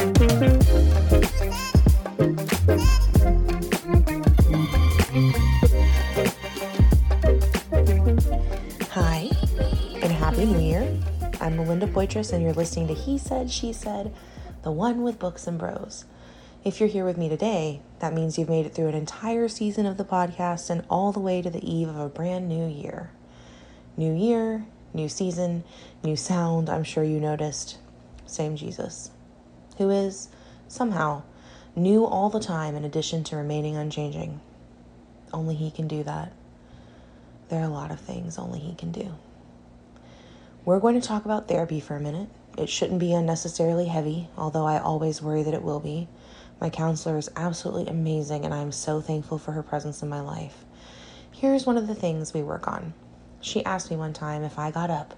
Hi, and Happy New Year. I'm Melinda Poitras, and you're listening to He Said, She Said, the one with books and bros. If you're here with me today, that means you've made it through an entire season of the podcast and all the way to the eve of a brand new year. New year, new season, new sound, I'm sure you noticed. Same Jesus, who is, somehow, new all the time in addition to remaining unchanging. Only He can do that. There are a lot of things only He can do. We're going to talk about therapy for a minute. It shouldn't be unnecessarily heavy, although I always worry that it will be. My counselor is absolutely amazing, and I am so thankful for her presence in my life. Here's one of the things we work on. She asked me one time if I got up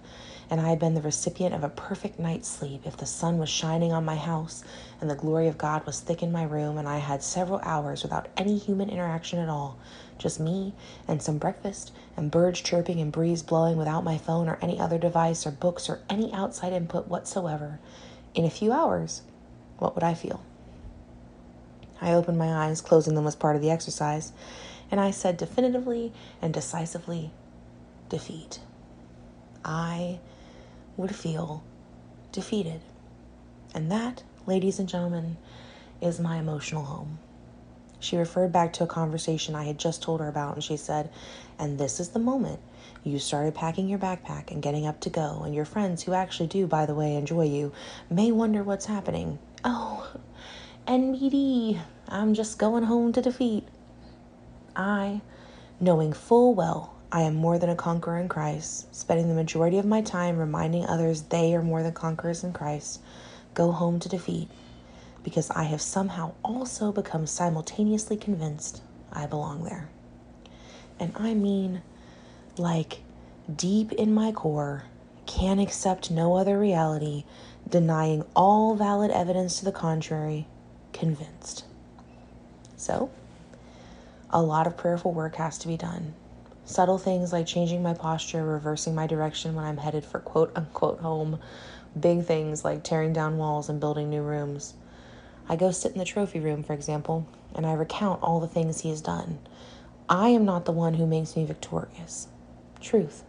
and I had been the recipient of a perfect night's sleep, if the sun was shining on my house and the glory of God was thick in my room, and I had several hours without any human interaction at all, just me and some breakfast and birds chirping and breeze blowing without my phone or any other device or books or any outside input whatsoever, in a few hours, what would I feel? I opened my eyes, closing them was part of the exercise, and I said definitively and decisively, defeat. I would feel defeated. And that, ladies and gentlemen, is my emotional home. She referred back to a conversation I had just told her about, and she said, And this is the moment you started packing your backpack and getting up to go, and your friends, who actually do, by the way, enjoy you, may wonder what's happening. Oh, NBD, I'm just going home to defeat. I, knowing full well I am more than a conqueror in Christ, spending the majority of my time reminding others they are more than conquerors in Christ, go home to defeat because I have somehow also become simultaneously convinced I belong there. And I mean, like, deep in my core, can accept no other reality, denying all valid evidence to the contrary, convinced. So, a lot of prayerful work has to be done. Subtle things like changing my posture, reversing my direction when I'm headed for quote unquote home. Big things like tearing down walls and building new rooms. I go sit in the trophy room, for example, and I recount all the things he has done. I am not the one who makes me victorious. Truth.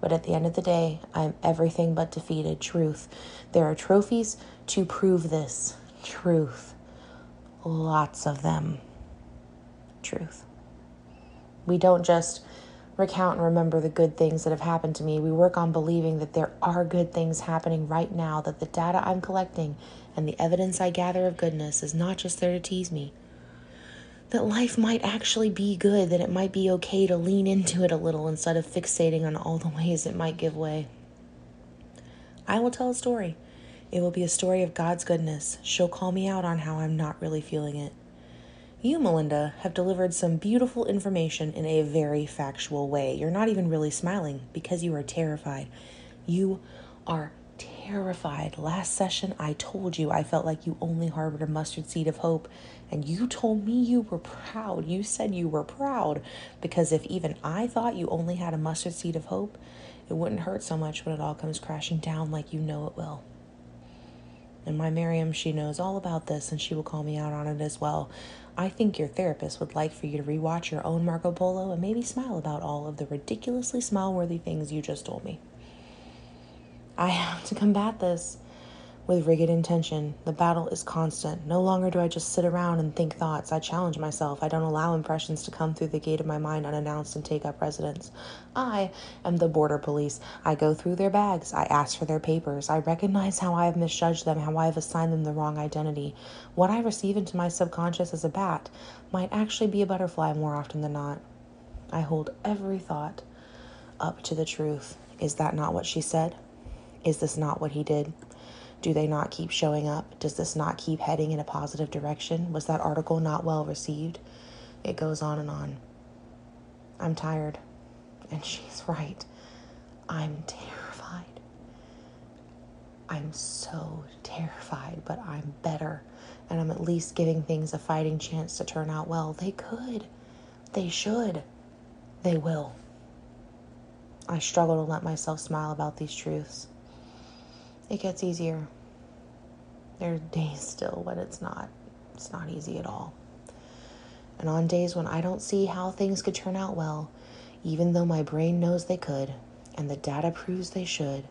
But at the end of the day, I am everything but defeated. Truth. There are trophies to prove this. Truth. Lots of them. Truth. We don't just recount and remember the good things that have happened to me. We work on believing that there are good things happening right now, that the data I'm collecting and the evidence I gather of goodness is not just there to tease me. That life might actually be good, that it might be okay to lean into it a little instead of fixating on all the ways it might give way. I will tell a story. It will be a story of God's goodness. She'll call me out on how I'm not really feeling it. You, Melinda, have delivered some beautiful information in a very factual way. You're not even really smiling because you are terrified. You are terrified. Last session, I told you I felt like you only harbored a mustard seed of hope, and you told me you were proud. You said you were proud because if even I thought you only had a mustard seed of hope, it wouldn't hurt so much when it all comes crashing down like you know it will. And my Miriam, she knows all about this and she will call me out on it as well. I think your therapist would like for you to rewatch your own Marco Polo and maybe smile about all of the ridiculously smile worthy things you just told me. I have to combat this with rigid intention. The battle is constant. No longer do I just sit around and think thoughts. I challenge myself. I don't allow impressions to come through the gate of my mind unannounced and take up residence. I am the border police. I go through their bags. I ask for their papers. I recognize how I have misjudged them, how I have assigned them the wrong identity. What I receive into my subconscious as a bat might actually be a butterfly more often than not. I hold every thought up to the truth. Is that not what she said? Is this not what he did? Do they not keep showing up? Does this not keep heading in a positive direction? Was that article not well received? It goes on and on. I'm tired. And she's right. I'm terrified. I'm so terrified, but I'm better. And I'm at least giving things a fighting chance to turn out well. They could. They should. They will. I struggle to let myself smile about these truths. It gets easier. There are days still when it's not. It's not easy at all. And on days when I don't see how things could turn out well, even though my brain knows they could, and the data proves they should,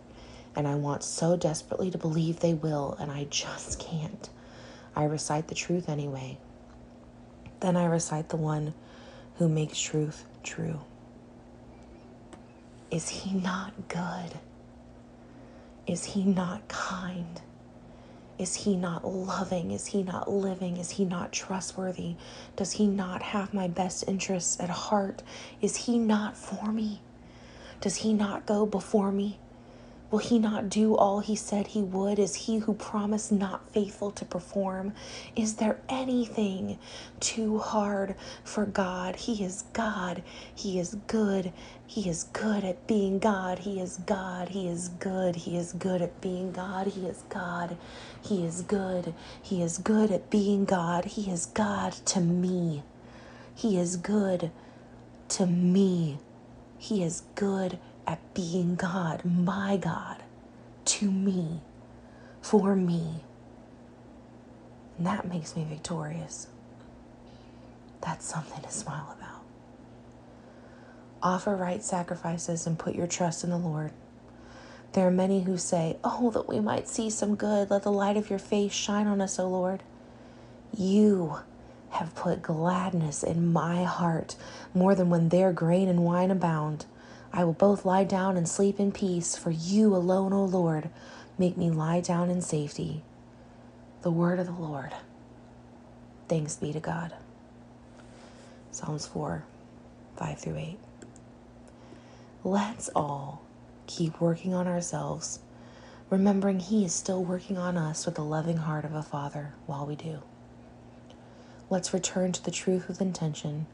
and I want so desperately to believe they will, and I just can't, I recite the truth anyway. Then I recite the one who makes truth true. Is he not good? Is he not kind? Is he not loving? Is he not living? Is he not trustworthy? Does he not have my best interests at heart? Is he not for me? Does he not go before me? Will he not do all he said he would? Is he who promised not faithful to perform? Is there anything too hard for God? He is God. He is good. He is good at being God. He is God. He is good. He is good at being God. He is God. He is good. He is good at being God. He is God to me. He is good to me. He is good at being God, my God, to me, for me. And that makes me victorious. That's something to smile about. Offer right sacrifices and put your trust in the Lord. There are many who say, Oh, that we might see some good. Let the light of your face shine on us, O Lord. You have put gladness in my heart more than when their grain and wine abound. I will both lie down and sleep in peace, for you alone, O Lord, make me lie down in safety. The word of the Lord. Thanks be to God. Psalms 4 5 through 8. Let's all keep working on ourselves, remembering He is still working on us with the loving heart of a Father while we do. Let's return to the truth with intention,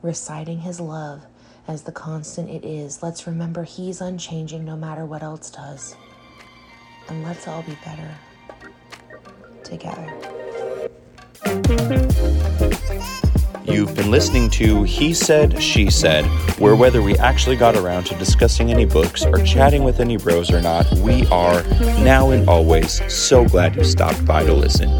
reciting His love as the constant it is. Let's remember He's unchanging no matter what else does. And let's all be better together. You've been listening to He Said, She Said, where whether we actually got around to discussing any books or chatting with any bros or not, we are, now and always, so glad you stopped by to listen.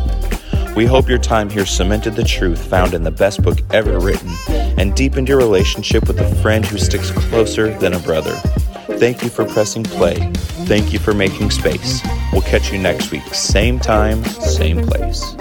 We hope your time here cemented the truth found in the best book ever written and deepened your relationship with a friend who sticks closer than a brother. Thank you for pressing play. Thank you for making space. We'll catch you next week, same time, same place.